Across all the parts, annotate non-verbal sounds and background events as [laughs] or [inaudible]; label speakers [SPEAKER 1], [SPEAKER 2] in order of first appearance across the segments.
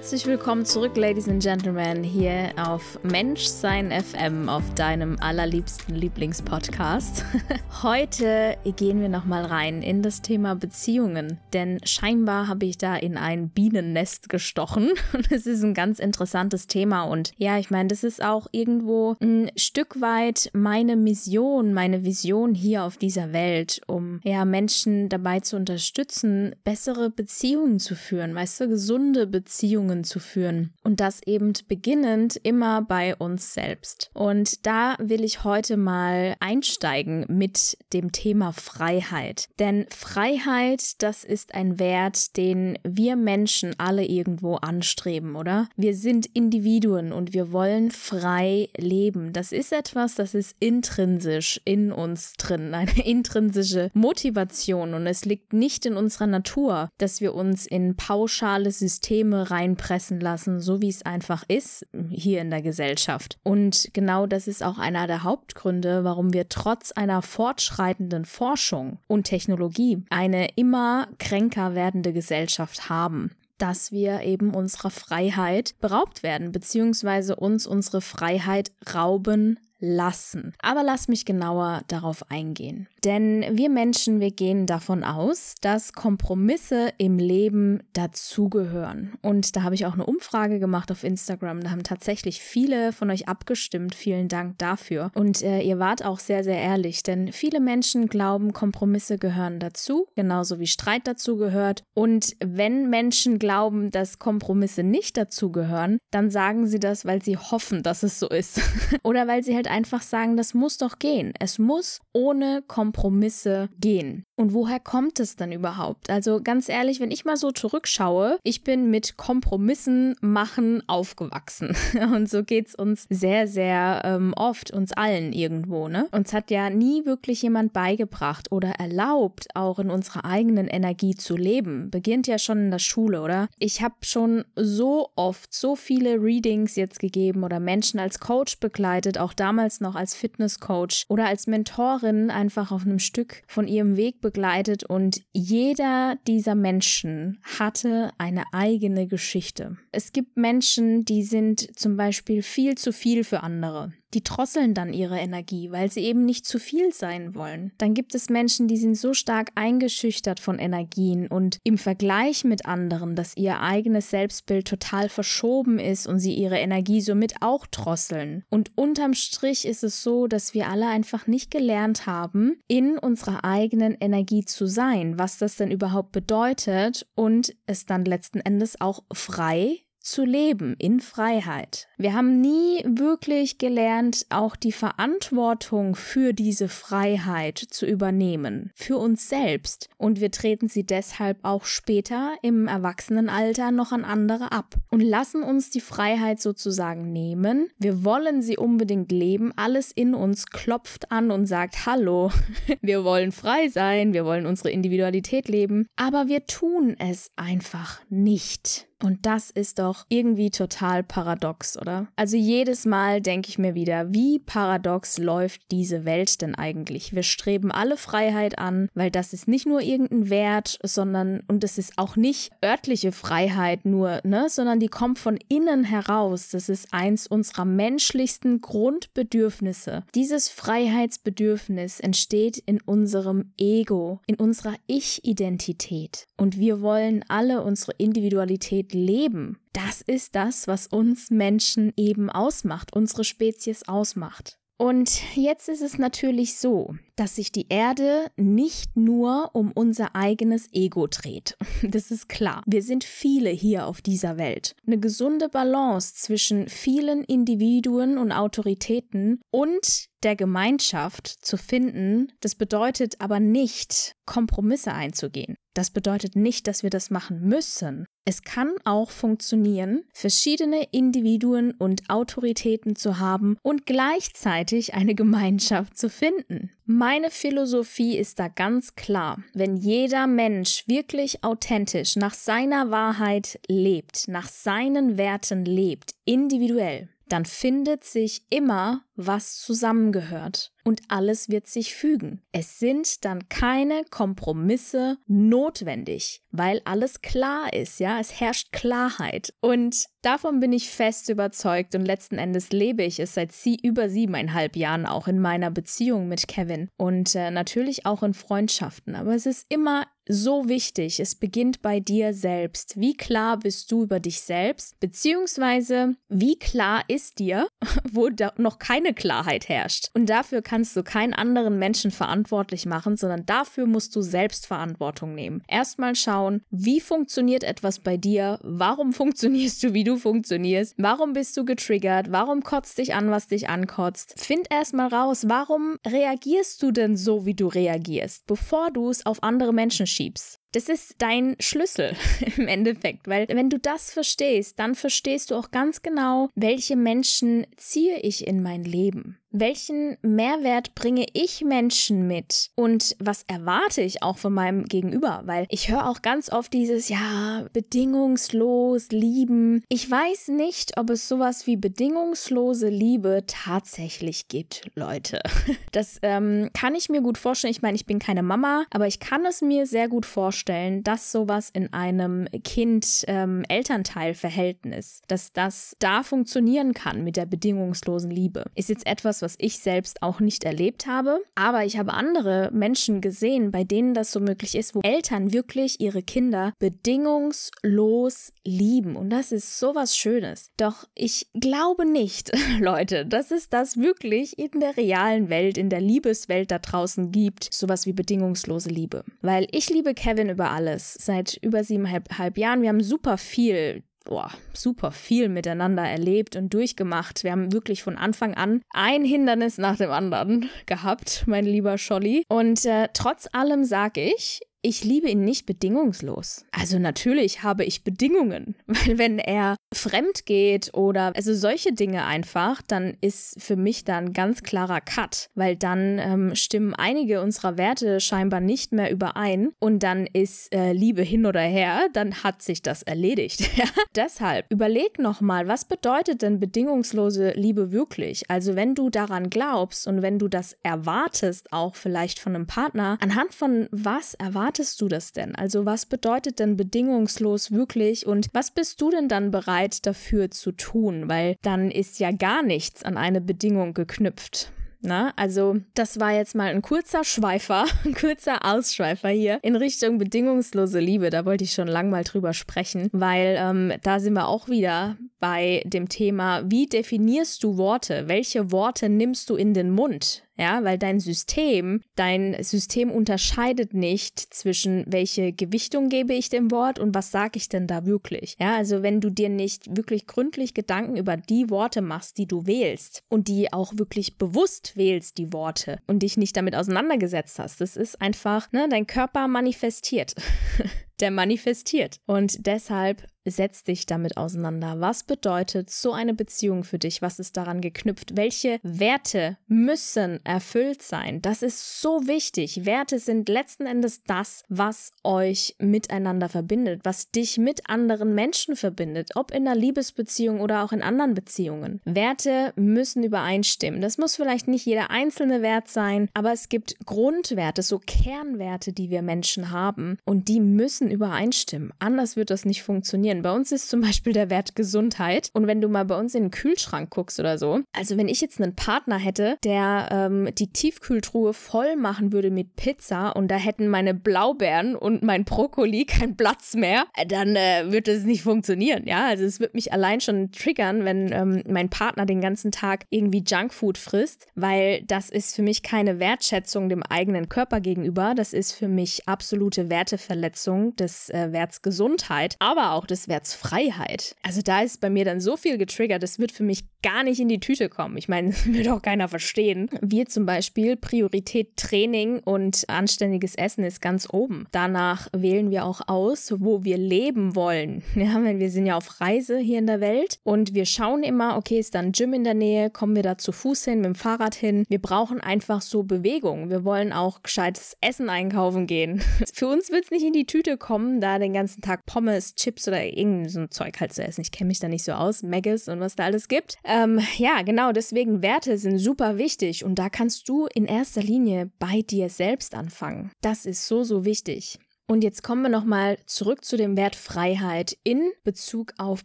[SPEAKER 1] Herzlich willkommen zurück, Ladies and Gentlemen, hier auf Menschsein FM, auf deinem allerliebsten Lieblingspodcast. [laughs] Heute gehen wir nochmal rein in das Thema Beziehungen, denn scheinbar habe ich da in ein Bienennest gestochen [laughs] und es ist ein ganz interessantes Thema und ja, ich meine, das ist auch irgendwo ein Stück weit meine Mission, meine Vision hier auf dieser Welt, um ja Menschen dabei zu unterstützen, bessere Beziehungen zu führen, weißt du, gesunde Beziehungen Beziehungen zu führen. Und das eben beginnend immer bei uns selbst. Und da will ich heute mal einsteigen mit dem Thema Freiheit. Denn Freiheit, das ist ein Wert, den wir Menschen alle irgendwo anstreben, oder? Wir sind Individuen und wir wollen frei leben. Das ist etwas, das ist intrinsisch in uns drin, [laughs] eine intrinsische Motivation. Und es liegt nicht in unserer Natur, dass wir uns in pauschale Systeme rein reinpressen lassen, so wie es einfach ist hier in der Gesellschaft. Und genau das ist auch einer der Hauptgründe, warum wir trotz einer fortschreitenden Forschung und Technologie eine immer kränker werdende Gesellschaft haben dass wir eben unserer Freiheit beraubt werden, beziehungsweise uns unsere Freiheit rauben lassen. Aber lass mich genauer darauf eingehen. Denn wir Menschen, wir gehen davon aus, dass Kompromisse im Leben dazugehören. Und da habe ich auch eine Umfrage gemacht auf Instagram. Da haben tatsächlich viele von euch abgestimmt. Vielen Dank dafür. Und äh, ihr wart auch sehr, sehr ehrlich, denn viele Menschen glauben, Kompromisse gehören dazu, genauso wie Streit dazu gehört. Und wenn Menschen glauben, dass Kompromisse nicht dazugehören, dann sagen sie das, weil sie hoffen, dass es so ist. [laughs] Oder weil sie halt einfach sagen, das muss doch gehen. Es muss ohne Kompromisse gehen. Und woher kommt es dann überhaupt? Also ganz ehrlich, wenn ich mal so zurückschaue, ich bin mit Kompromissen machen aufgewachsen. [laughs] Und so geht es uns sehr, sehr ähm, oft, uns allen irgendwo. Ne? Uns hat ja nie wirklich jemand beigebracht oder erlaubt, auch in unserer eigenen Energie zu leben. Beginnt ja schon in der Schule, oder? Ich habe schon so oft so viele Readings jetzt gegeben oder Menschen als Coach begleitet, auch damals noch als Fitnesscoach oder als Mentorin einfach auf einem Stück von ihrem Weg begleitet begleitet und jeder dieser Menschen hatte eine eigene Geschichte. Es gibt Menschen, die sind zum Beispiel viel zu viel für andere die drosseln dann ihre Energie, weil sie eben nicht zu viel sein wollen. Dann gibt es Menschen, die sind so stark eingeschüchtert von Energien und im Vergleich mit anderen, dass ihr eigenes Selbstbild total verschoben ist und sie ihre Energie somit auch drosseln. Und unterm Strich ist es so, dass wir alle einfach nicht gelernt haben, in unserer eigenen Energie zu sein, was das denn überhaupt bedeutet und es dann letzten Endes auch frei zu leben in Freiheit. Wir haben nie wirklich gelernt, auch die Verantwortung für diese Freiheit zu übernehmen, für uns selbst. Und wir treten sie deshalb auch später im Erwachsenenalter noch an andere ab und lassen uns die Freiheit sozusagen nehmen. Wir wollen sie unbedingt leben, alles in uns klopft an und sagt, hallo, [laughs] wir wollen frei sein, wir wollen unsere Individualität leben, aber wir tun es einfach nicht. Und das ist doch irgendwie total paradox, oder? Also jedes Mal denke ich mir wieder, wie paradox läuft diese Welt denn eigentlich? Wir streben alle Freiheit an, weil das ist nicht nur irgendein Wert, sondern, und es ist auch nicht örtliche Freiheit nur, ne, sondern die kommt von innen heraus. Das ist eins unserer menschlichsten Grundbedürfnisse. Dieses Freiheitsbedürfnis entsteht in unserem Ego, in unserer Ich-Identität. Und wir wollen alle unsere Individualität leben. Das ist das, was uns Menschen eben ausmacht, unsere Spezies ausmacht. Und jetzt ist es natürlich so, dass sich die Erde nicht nur um unser eigenes Ego dreht. [laughs] Das ist klar. Wir sind viele hier auf dieser Welt. Eine gesunde Balance zwischen vielen Individuen und Autoritäten und der Gemeinschaft zu finden, das bedeutet aber nicht, Kompromisse einzugehen. Das bedeutet nicht, dass wir das machen müssen. Es kann auch funktionieren, verschiedene Individuen und Autoritäten zu haben und gleichzeitig eine Gemeinschaft zu finden. Meine Philosophie ist da ganz klar. Wenn jeder Mensch wirklich authentisch nach seiner Wahrheit lebt, nach seinen Werten lebt, individuell, dann findet sich immer was zusammengehört und alles wird sich fügen. Es sind dann keine Kompromisse notwendig, weil alles klar ist, ja, es herrscht Klarheit und davon bin ich fest überzeugt und letzten Endes lebe ich es seit sie über siebeneinhalb Jahren auch in meiner Beziehung mit Kevin und äh, natürlich auch in Freundschaften, aber es ist immer so wichtig. Es beginnt bei dir selbst. Wie klar bist du über dich selbst? Beziehungsweise, wie klar ist dir, [laughs] wo noch keine Klarheit herrscht? Und dafür kannst du keinen anderen Menschen verantwortlich machen, sondern dafür musst du selbst Verantwortung nehmen. Erstmal schauen, wie funktioniert etwas bei dir? Warum [laughs] funktionierst du, wie du funktionierst? Warum bist du getriggert? Warum kotzt dich an, was dich ankotzt? Find erstmal raus, warum reagierst du denn so, wie du reagierst, bevor du es auf andere Menschen schiebst? Das ist dein Schlüssel [laughs] im Endeffekt, weil wenn du das verstehst, dann verstehst du auch ganz genau, welche Menschen ziehe ich in mein Leben. Welchen Mehrwert bringe ich Menschen mit und was erwarte ich auch von meinem Gegenüber? Weil ich höre auch ganz oft dieses, ja, bedingungslos lieben. Ich weiß nicht, ob es sowas wie bedingungslose Liebe tatsächlich gibt, Leute. [laughs] Das ähm, kann ich mir gut vorstellen. Ich meine, ich bin keine Mama, aber ich kann es mir sehr gut vorstellen, dass sowas in einem Kind-Elternteil-Verhältnis, ähm, dass das da funktionieren kann mit der bedingungslosen Liebe. Ist jetzt etwas, was ich selbst auch nicht erlebt habe. Aber ich habe andere Menschen gesehen, bei denen das so möglich ist, wo Eltern wirklich ihre Kinder bedingungslos lieben. Und das ist sowas Schönes. Doch ich glaube nicht, [laughs] Leute, dass es das wirklich in der realen Welt, in der Liebeswelt da draußen gibt. Sowas wie bedingungslose Liebe. Weil ich liebe Kevin über alles. Seit über siebeneinhalb Jahren. Wir haben super viel boah, super viel miteinander erlebt und durchgemacht. Wir haben wirklich von Anfang an ein Hindernis nach dem anderen [laughs] gehabt, mein lieber Scholli. Und äh, trotz allem sage ich, ich liebe ihn nicht bedingungslos. Also natürlich habe ich Bedingungen, [laughs] weil wenn er fremd geht oder also solche Dinge einfach, dann ist für mich da ein ganz klarer Cut, weil dann ähm, stimmen einige unserer Werte scheinbar nicht mehr überein und dann ist äh, Liebe hin oder her, dann hat sich das erledigt. [laughs] Deshalb überleg nochmal, was bedeutet denn bedingungslose Liebe wirklich? Also wenn du daran glaubst und wenn du das erwartest, auch vielleicht von einem Partner, anhand von was erwartest erwartest du das denn? Also was bedeutet denn bedingungslos wirklich und was bist du denn dann bereit dafür zu tun? Weil dann ist ja gar nichts an eine Bedingung geknüpft. Na, also das war jetzt mal ein kurzer Schweifer, [laughs] ein kurzer Ausschweifer hier in Richtung bedingungslose Liebe. Da wollte ich schon lang mal drüber sprechen, weil ähm, da sind wir auch wieder bei dem Thema, wie definierst du Worte? Welche Worte nimmst du in den Mund? Ja, weil dein System, dein System unterscheidet nicht zwischen welche Gewichtung gebe ich dem Wort und was sage ich denn da wirklich. Ja, also wenn du dir nicht wirklich gründlich Gedanken über die Worte machst, die du wählst und die auch wirklich bewusst wählst, die Worte und dich nicht damit auseinandergesetzt hast, das ist einfach, ne, dein Körper manifestiert. [laughs] Der manifestiert. Und deshalb Setz dich damit auseinander. Was bedeutet so eine Beziehung für dich? Was ist daran geknüpft? Welche Werte müssen erfüllt sein? Das ist so wichtig. Werte sind letzten Endes das, was euch miteinander verbindet, was dich mit anderen Menschen verbindet, ob in einer Liebesbeziehung oder auch in anderen Beziehungen. Werte müssen übereinstimmen. Das muss vielleicht nicht jeder einzelne Wert sein, aber es gibt Grundwerte, so Kernwerte, die wir Menschen haben und die müssen übereinstimmen. Anders wird das nicht funktionieren funktionieren. Bei uns ist zum Beispiel der Wert Gesundheit. Und wenn du mal bei uns in den Kühlschrank guckst oder so, also wenn ich jetzt einen Partner hätte, der ähm, die Tiefkühltruhe voll machen würde mit Pizza und da hätten meine Blaubeeren und mein Brokkoli [laughs] keinen Platz mehr, äh, dann äh, wird es nicht funktionieren. Ja, also es wird mich allein schon triggern, wenn ähm, mein Partner den ganzen Tag irgendwie Junkfood frisst, weil das ist für mich keine Wertschätzung dem eigenen Körper gegenüber. Das ist für mich absolute Werteverletzung des äh, Werts Gesundheit, aber auch des Freiheit. Also da ist bei mir dann so viel getriggert, das wird für mich gar nicht in die Tüte kommen. Ich meine, [laughs] das wird auch keiner verstehen. Wir zum Beispiel, Priorität Training und anständiges Essen ist ganz oben. Danach wählen wir auch aus, wo wir leben wollen. [laughs] Ja, wir sind ja auf Reise hier in der Welt und wir schauen immer, okay, ist da ein Gym in der Nähe, kommen wir da zu Fuß hin, mit dem Fahrrad hin. Wir brauchen einfach so Bewegung. Wir wollen auch gescheites Essen einkaufen gehen. [laughs] Für uns wird es nicht in die Tüte kommen, da den ganzen Tag Pommes, Chips oder irgend so ein Zeug halt zu essen. Ich kenne mich da nicht so aus, Maggis und was da alles gibt. Ähm, ja, genau, deswegen Werte sind super wichtig und da kannst du in erster Linie bei dir selbst anfangen. Das ist so, so wichtig. Und jetzt kommen wir nochmal zurück zu dem Wert Freiheit in Bezug auf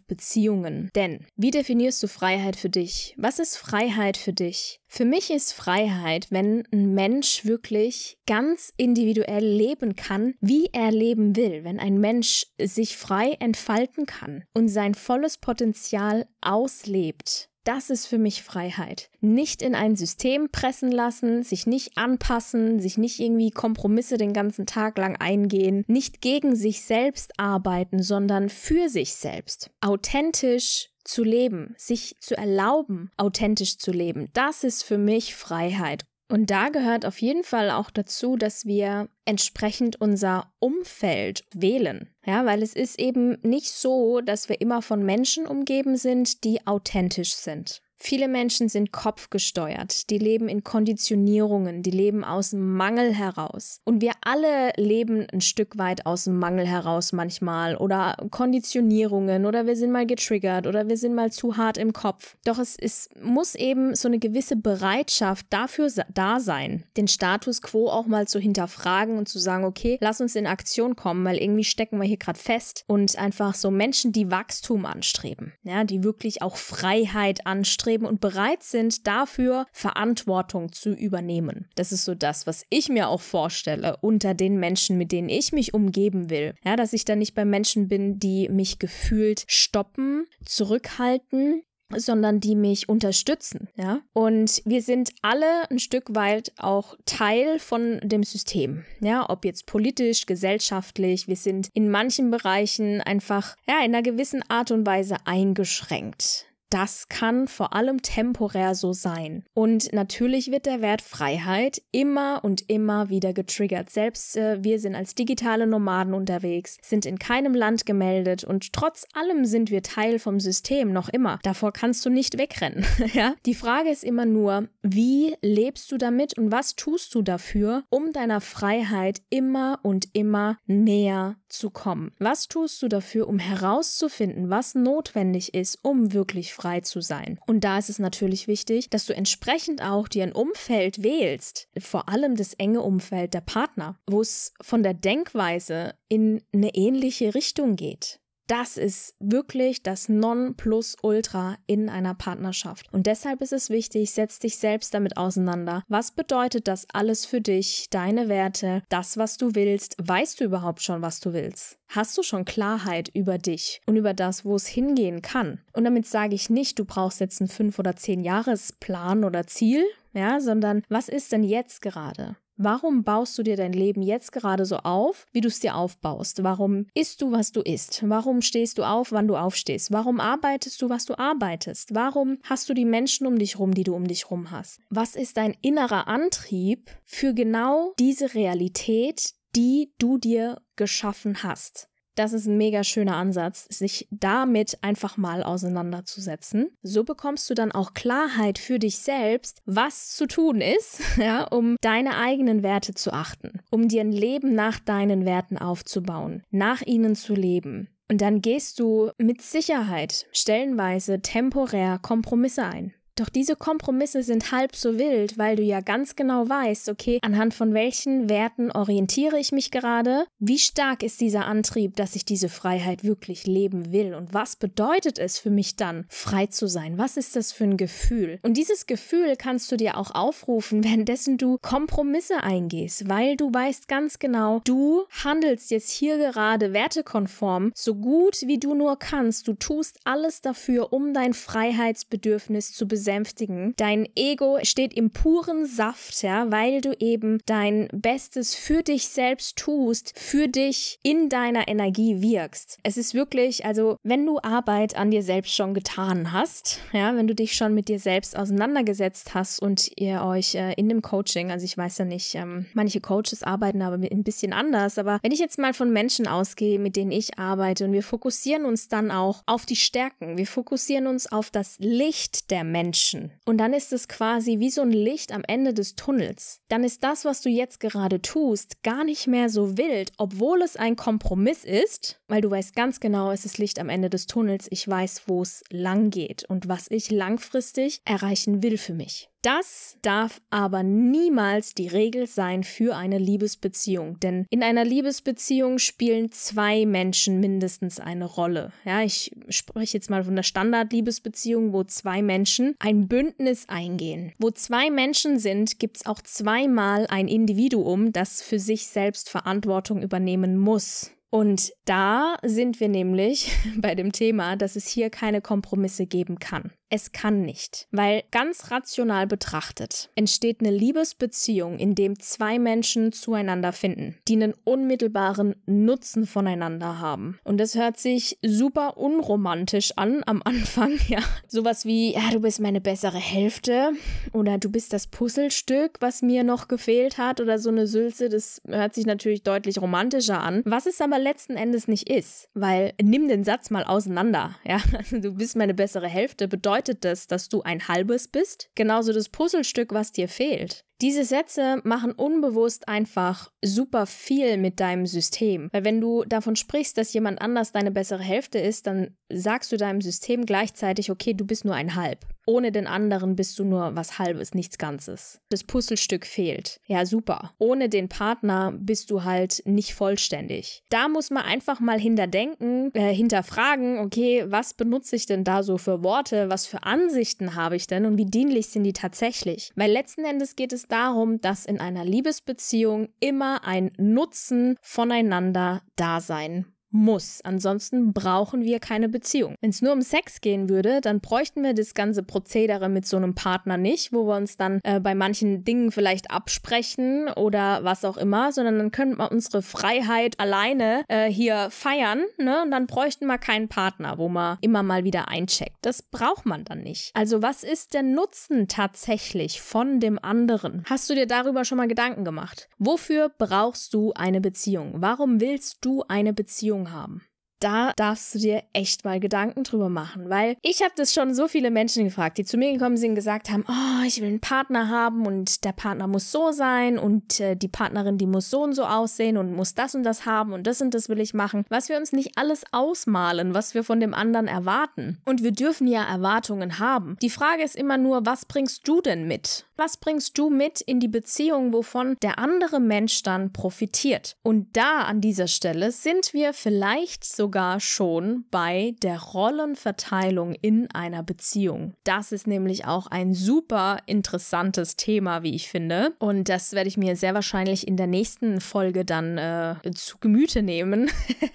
[SPEAKER 1] Beziehungen. Denn wie definierst du Freiheit für dich? Was ist Freiheit für dich? Für mich ist Freiheit, wenn ein Mensch wirklich ganz individuell leben kann, wie er leben will, wenn ein Mensch sich frei entfalten kann und sein volles Potenzial auslebt. Das ist für mich Freiheit. Nicht in ein System pressen lassen, sich nicht anpassen, sich nicht irgendwie Kompromisse den ganzen Tag lang eingehen, nicht gegen sich selbst arbeiten, sondern für sich selbst. Authentisch zu leben, sich zu erlauben, authentisch zu leben. Das ist für mich Freiheit. Und da gehört auf jeden Fall auch dazu, dass wir entsprechend unser Umfeld wählen. Ja, weil es ist eben nicht so, dass wir immer von Menschen umgeben sind, die authentisch sind. Viele Menschen sind kopfgesteuert, die leben in Konditionierungen, die leben aus dem Mangel heraus. Und wir alle leben ein Stück weit aus dem Mangel heraus manchmal oder Konditionierungen oder wir sind mal getriggert oder wir sind mal zu hart im Kopf. Doch es ist, muss eben so eine gewisse Bereitschaft dafür da sein, den Status quo auch mal zu hinterfragen und zu sagen, okay, lass uns in Aktion kommen, weil irgendwie stecken wir hier gerade fest und einfach so Menschen, die Wachstum anstreben, ja, die wirklich auch Freiheit anstreben anstreben und bereit sind, dafür Verantwortung zu übernehmen. Das ist so das, was ich mir auch vorstelle unter den Menschen, mit denen ich mich umgeben will. Ja, dass ich dann nicht bei Menschen bin, die mich gefühlt stoppen, zurückhalten, sondern die mich unterstützen, ja. Und wir sind alle ein Stück weit auch Teil von dem System, ja, ob jetzt politisch, gesellschaftlich, wir sind in manchen Bereichen einfach, ja, in einer gewissen Art und Weise eingeschränkt. Das kann vor allem temporär so sein. Und natürlich wird der Wert Freiheit immer und immer wieder getriggert. Selbst äh, wir sind als digitale Nomaden unterwegs, sind in keinem Land gemeldet und trotz allem sind wir Teil vom System noch immer. Davor kannst du nicht wegrennen. [laughs] ja? Die Frage ist immer nur, wie lebst du damit und was tust du dafür, um deiner Freiheit immer und immer näher zu kommen? Was tust du dafür, um herauszufinden, was notwendig ist, um wirklich frei zu sein? Und da ist es natürlich wichtig, dass du entsprechend auch dir ein Umfeld wählst, vor allem das enge Umfeld der Partner, wo es von der Denkweise in eine ähnliche Richtung geht. Das ist wirklich das Nonplusultra in einer Partnerschaft. Und deshalb ist es wichtig, setz dich selbst damit auseinander. Was bedeutet das alles für dich, deine Werte, das, was du willst? Weißt du überhaupt schon, was du willst? Hast du schon Klarheit über dich und über das, wo es hingehen kann? Und damit sage ich nicht, du brauchst jetzt einen fünf oder zehn Jahresplan oder Ziel, ja, sondern was ist denn jetzt gerade? Warum baust du dir dein Leben jetzt gerade so auf, wie du es dir aufbaust? Warum isst du, was du isst? Warum stehst du auf, wann du aufstehst? Warum arbeitest du, was du arbeitest? Warum hast du die Menschen um dich rum, die du um dich rum hast? Was ist dein innerer Antrieb für genau diese Realität, die du dir geschaffen hast? Das ist ein mega schöner Ansatz, sich damit einfach mal auseinanderzusetzen. So bekommst du dann auch Klarheit für dich selbst, was zu tun ist, [laughs] ja, um deine eigenen Werte zu achten, um dir ein Leben nach deinen Werten aufzubauen, nach ihnen zu leben. Und dann gehst du mit Sicherheit stellenweise temporär Kompromisse ein. Doch diese Kompromisse sind halb so wild, weil du ja ganz genau weißt, okay, anhand von welchen Werten orientiere ich mich gerade? Wie stark ist dieser Antrieb, dass ich diese Freiheit wirklich leben will? Und was bedeutet es für mich dann, frei zu sein? Was ist das für ein Gefühl? Und dieses Gefühl kannst du dir auch aufrufen, [laughs] währenddessen du Kompromisse eingehst, weil du weißt ganz genau, du handelst jetzt hier gerade wertekonform, so gut wie du nur kannst. Du tust alles dafür, um dein Freiheitsbedürfnis zu besiegen besänftigen. Dein Ego steht im puren Saft, ja, weil du eben dein Bestes für dich selbst tust, für dich in deiner Energie wirkst. Es ist wirklich, also wenn du Arbeit an dir selbst schon getan hast, ja, wenn du dich schon mit dir selbst auseinandergesetzt hast und ihr euch äh, in dem Coaching, also ich weiß ja nicht, ähm, manche Coaches arbeiten aber ein bisschen anders, aber wenn ich jetzt mal von Menschen ausgehe, mit denen ich arbeite und wir fokussieren uns dann auch auf die Stärken, wir fokussieren uns auf das Licht der Menschen, Menschen. Und dann ist es quasi wie so ein Licht am Ende des Tunnels. Dann ist das, was du jetzt gerade tust, gar nicht mehr so wild, obwohl es ein Kompromiss ist, weil du weißt ganz genau, es ist Licht am Ende des Tunnels. Ich weiß, wo es lang geht und was ich langfristig erreichen will für mich. Das darf aber niemals die Regel sein für eine Liebesbeziehung, denn in einer Liebesbeziehung spielen zwei Menschen mindestens eine Rolle. Ja, ich spreche jetzt mal von der Standard-Liebesbeziehung, wo zwei Menschen ein Bündnis eingehen. Wo zwei Menschen sind, gibt es auch zweimal ein Individuum, das für sich selbst Verantwortung übernehmen muss. Und da sind wir nämlich [laughs] bei dem Thema, dass es hier keine Kompromisse geben kann. Es kann nicht, weil ganz rational betrachtet entsteht eine Liebesbeziehung, in dem zwei Menschen zueinander finden, die einen unmittelbaren Nutzen voneinander haben. Und das hört sich super unromantisch an am Anfang, [laughs] ja. Sowas wie, ja, du bist meine bessere Hälfte oder du bist das Puzzlestück, was mir noch gefehlt hat oder so eine Sülze, das hört sich natürlich deutlich romantischer an. Was es aber letzten Endes nicht ist, weil nimm den Satz mal auseinander, ja. [laughs] du bist meine bessere Hälfte bedeutet bedeutet das, dass du ein halbes bist? Genauso das Puzzlestück, was dir fehlt. Diese Sätze machen unbewusst einfach super viel mit deinem System. Weil wenn du davon sprichst, dass jemand anders deine bessere Hälfte ist, dann sagst du deinem System gleichzeitig, okay, du bist nur ein Halb. Ohne den anderen bist du nur was Halbes, nichts Ganzes. Das Puzzlestück fehlt. Ja, super. Ohne den Partner bist du halt nicht vollständig. Da muss man einfach mal hinterdenken, äh, hinterfragen, okay, was benutze ich denn da so für Worte? Was für Ansichten habe ich denn und wie dienlich sind die tatsächlich? Weil letzten Endes geht es darum, dass in einer Liebesbeziehung immer ein Nutzen voneinander da sein muss. Ansonsten brauchen wir keine Beziehung. Wenn es nur um Sex gehen würde, dann bräuchten wir das ganze Prozedere mit so einem Partner nicht, wo wir uns dann äh, bei manchen Dingen vielleicht absprechen oder was auch immer, sondern dann könnten wir unsere Freiheit alleine äh, hier feiern, ne? Und dann bräuchten wir keinen Partner, wo man immer mal wieder eincheckt. Das braucht man dann nicht. Also was ist der Nutzen tatsächlich von dem anderen? Hast du dir darüber schon mal Gedanken gemacht? Wofür brauchst du eine Beziehung? Warum willst du eine Beziehung haben da darfst du dir echt mal Gedanken drüber machen, weil ich habe das schon so viele Menschen gefragt, die zu mir gekommen sind und gesagt haben, oh, ich will einen Partner haben und der Partner muss so sein und äh, die Partnerin, die muss so und so aussehen und muss das und das haben und das und das will ich machen, was wir uns nicht alles ausmalen, was wir von dem anderen erwarten. Und wir dürfen ja Erwartungen haben. Die Frage ist immer nur, was bringst du denn mit? Was bringst du mit in die Beziehung, wovon der andere Mensch dann profitiert? Und da an dieser Stelle sind wir vielleicht so sogar schon bei der Rollenverteilung in einer Beziehung. Das ist nämlich auch ein super interessantes Thema, wie ich finde. Und das werde ich mir sehr wahrscheinlich in der nächsten Folge dann äh, zu Gemüte nehmen.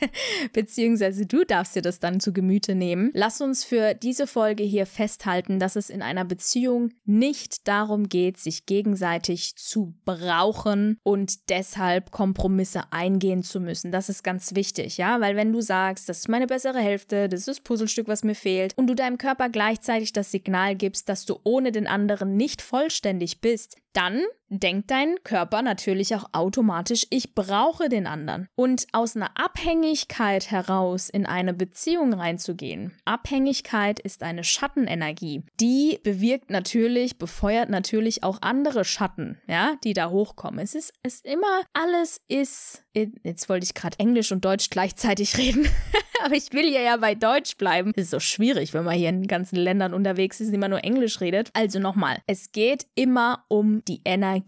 [SPEAKER 1] [laughs] Beziehungsweise du darfst dir das dann zu Gemüte nehmen. Lass uns für diese Folge hier festhalten, dass es in einer Beziehung nicht darum geht, sich gegenseitig zu brauchen und deshalb Kompromisse eingehen zu müssen. Das ist ganz wichtig, ja, weil wenn du sagst, das ist meine bessere Hälfte, das ist das Puzzlestück, was mir fehlt, und du deinem Körper gleichzeitig das Signal gibst, dass du ohne den anderen nicht vollständig bist, dann denkt dein Körper natürlich auch automatisch, ich brauche den anderen. Und aus einer Abhängigkeit heraus in eine Beziehung reinzugehen. Abhängigkeit ist eine Schattenenergie. Die bewirkt natürlich, befeuert natürlich auch andere Schatten, ja, die da hochkommen. Es ist, es ist immer, alles ist, jetzt wollte ich gerade Englisch und Deutsch gleichzeitig [laughs] reden. Aber ich will ja ja bei Deutsch bleiben. Es ist so schwierig, wenn man hier in ganzen Ländern unterwegs ist und immer nur Englisch redet. Also nochmal, es geht immer um die Energie.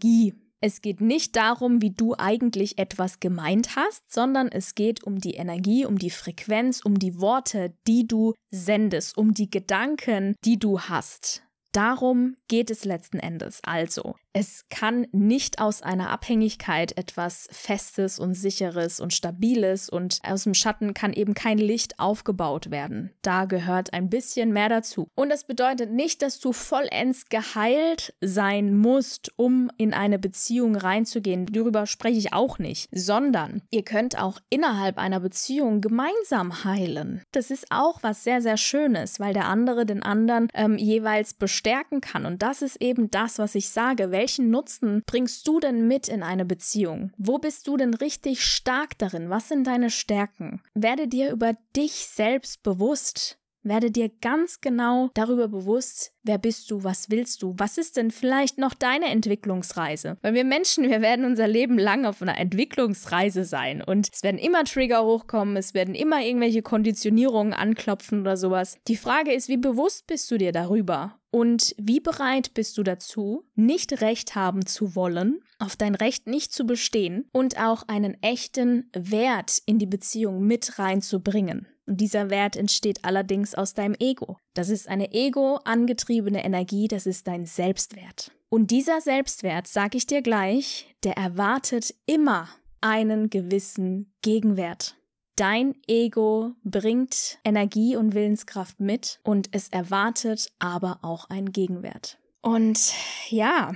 [SPEAKER 1] Es geht nicht darum, wie du eigentlich etwas gemeint hast, sondern es geht um die Energie, um die Frequenz, um die Worte, die du sendest, um die Gedanken, die du hast. Darum geht es letzten Endes. Also, es kann nicht aus einer Abhängigkeit etwas Festes und Sicheres und Stabiles und aus dem Schatten kann eben kein Licht aufgebaut werden. Da gehört ein bisschen mehr dazu. Und das bedeutet nicht, dass du vollends geheilt sein musst, um in eine Beziehung reinzugehen. Darüber spreche ich auch nicht. Sondern ihr könnt auch innerhalb einer Beziehung gemeinsam heilen. Das ist auch was sehr, sehr Schönes, weil der andere den anderen ähm, jeweils bestärken kann. Und das ist eben das, was ich sage welchen Nutzen bringst du denn mit in eine Beziehung? Wo bist du denn richtig stark darin? Was sind deine Stärken? Werde dir über dich selbst bewusst. Werde dir ganz genau darüber bewusst, wer bist du, was willst du, was ist denn vielleicht noch deine Entwicklungsreise? Weil wir Menschen, wir werden unser Leben lang auf einer Entwicklungsreise sein und es werden immer Trigger hochkommen, es werden immer irgendwelche Konditionierungen anklopfen oder sowas. Die Frage ist, wie bewusst bist du dir darüber? Und wie bereit bist du dazu, nicht Recht haben zu wollen, auf dein Recht nicht zu bestehen und auch einen echten Wert in die Beziehung mit reinzubringen? Und dieser Wert entsteht allerdings aus deinem Ego. Das ist eine ego-angetriebene Energie, das ist dein Selbstwert. Und dieser Selbstwert, sag ich dir gleich, der erwartet immer einen gewissen Gegenwert. Dein Ego bringt Energie und Willenskraft mit und es erwartet aber auch einen Gegenwert. Und ja,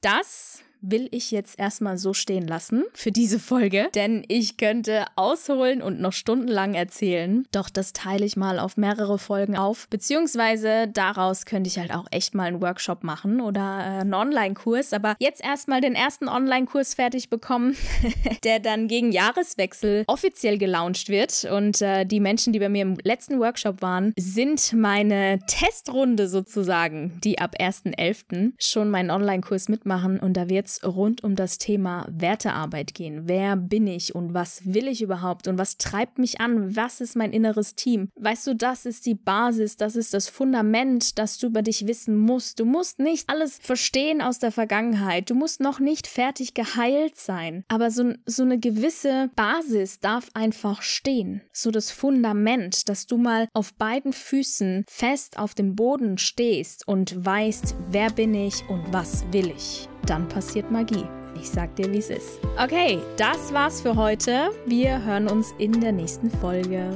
[SPEAKER 1] das will ich jetzt erstmal so stehen lassen für diese Folge, denn ich könnte ausholen und noch stundenlang erzählen. Doch das teile ich mal auf mehrere Folgen auf, beziehungsweise daraus könnte ich halt auch echt mal einen Workshop machen oder äh, einen Online-Kurs. Aber jetzt erstmal den ersten Online-Kurs fertig bekommen, [laughs] der dann gegen Jahreswechsel offiziell gelauncht wird. Und äh, die Menschen, die bei mir im letzten Workshop waren, sind meine Testrunde sozusagen, die ab 1.11. schon meinen Online-Kurs mitmachen. Und da wird es rund um das Thema Wertearbeit gehen. Wer bin ich und was will ich überhaupt und was treibt mich an? Was ist mein inneres Team? Weißt du, das ist die Basis, das ist das Fundament, das du über dich wissen musst. Du musst nicht alles verstehen aus der Vergangenheit. Du musst noch nicht fertig geheilt sein. Aber so, so eine gewisse Basis darf einfach stehen. So das Fundament, dass du mal auf beiden Füßen fest auf dem Boden stehst und weißt, wer bin ich und was will ich dann passiert Magie. Ich sag dir, wie es ist. Okay, das war's für heute. Wir hören uns in der nächsten Folge.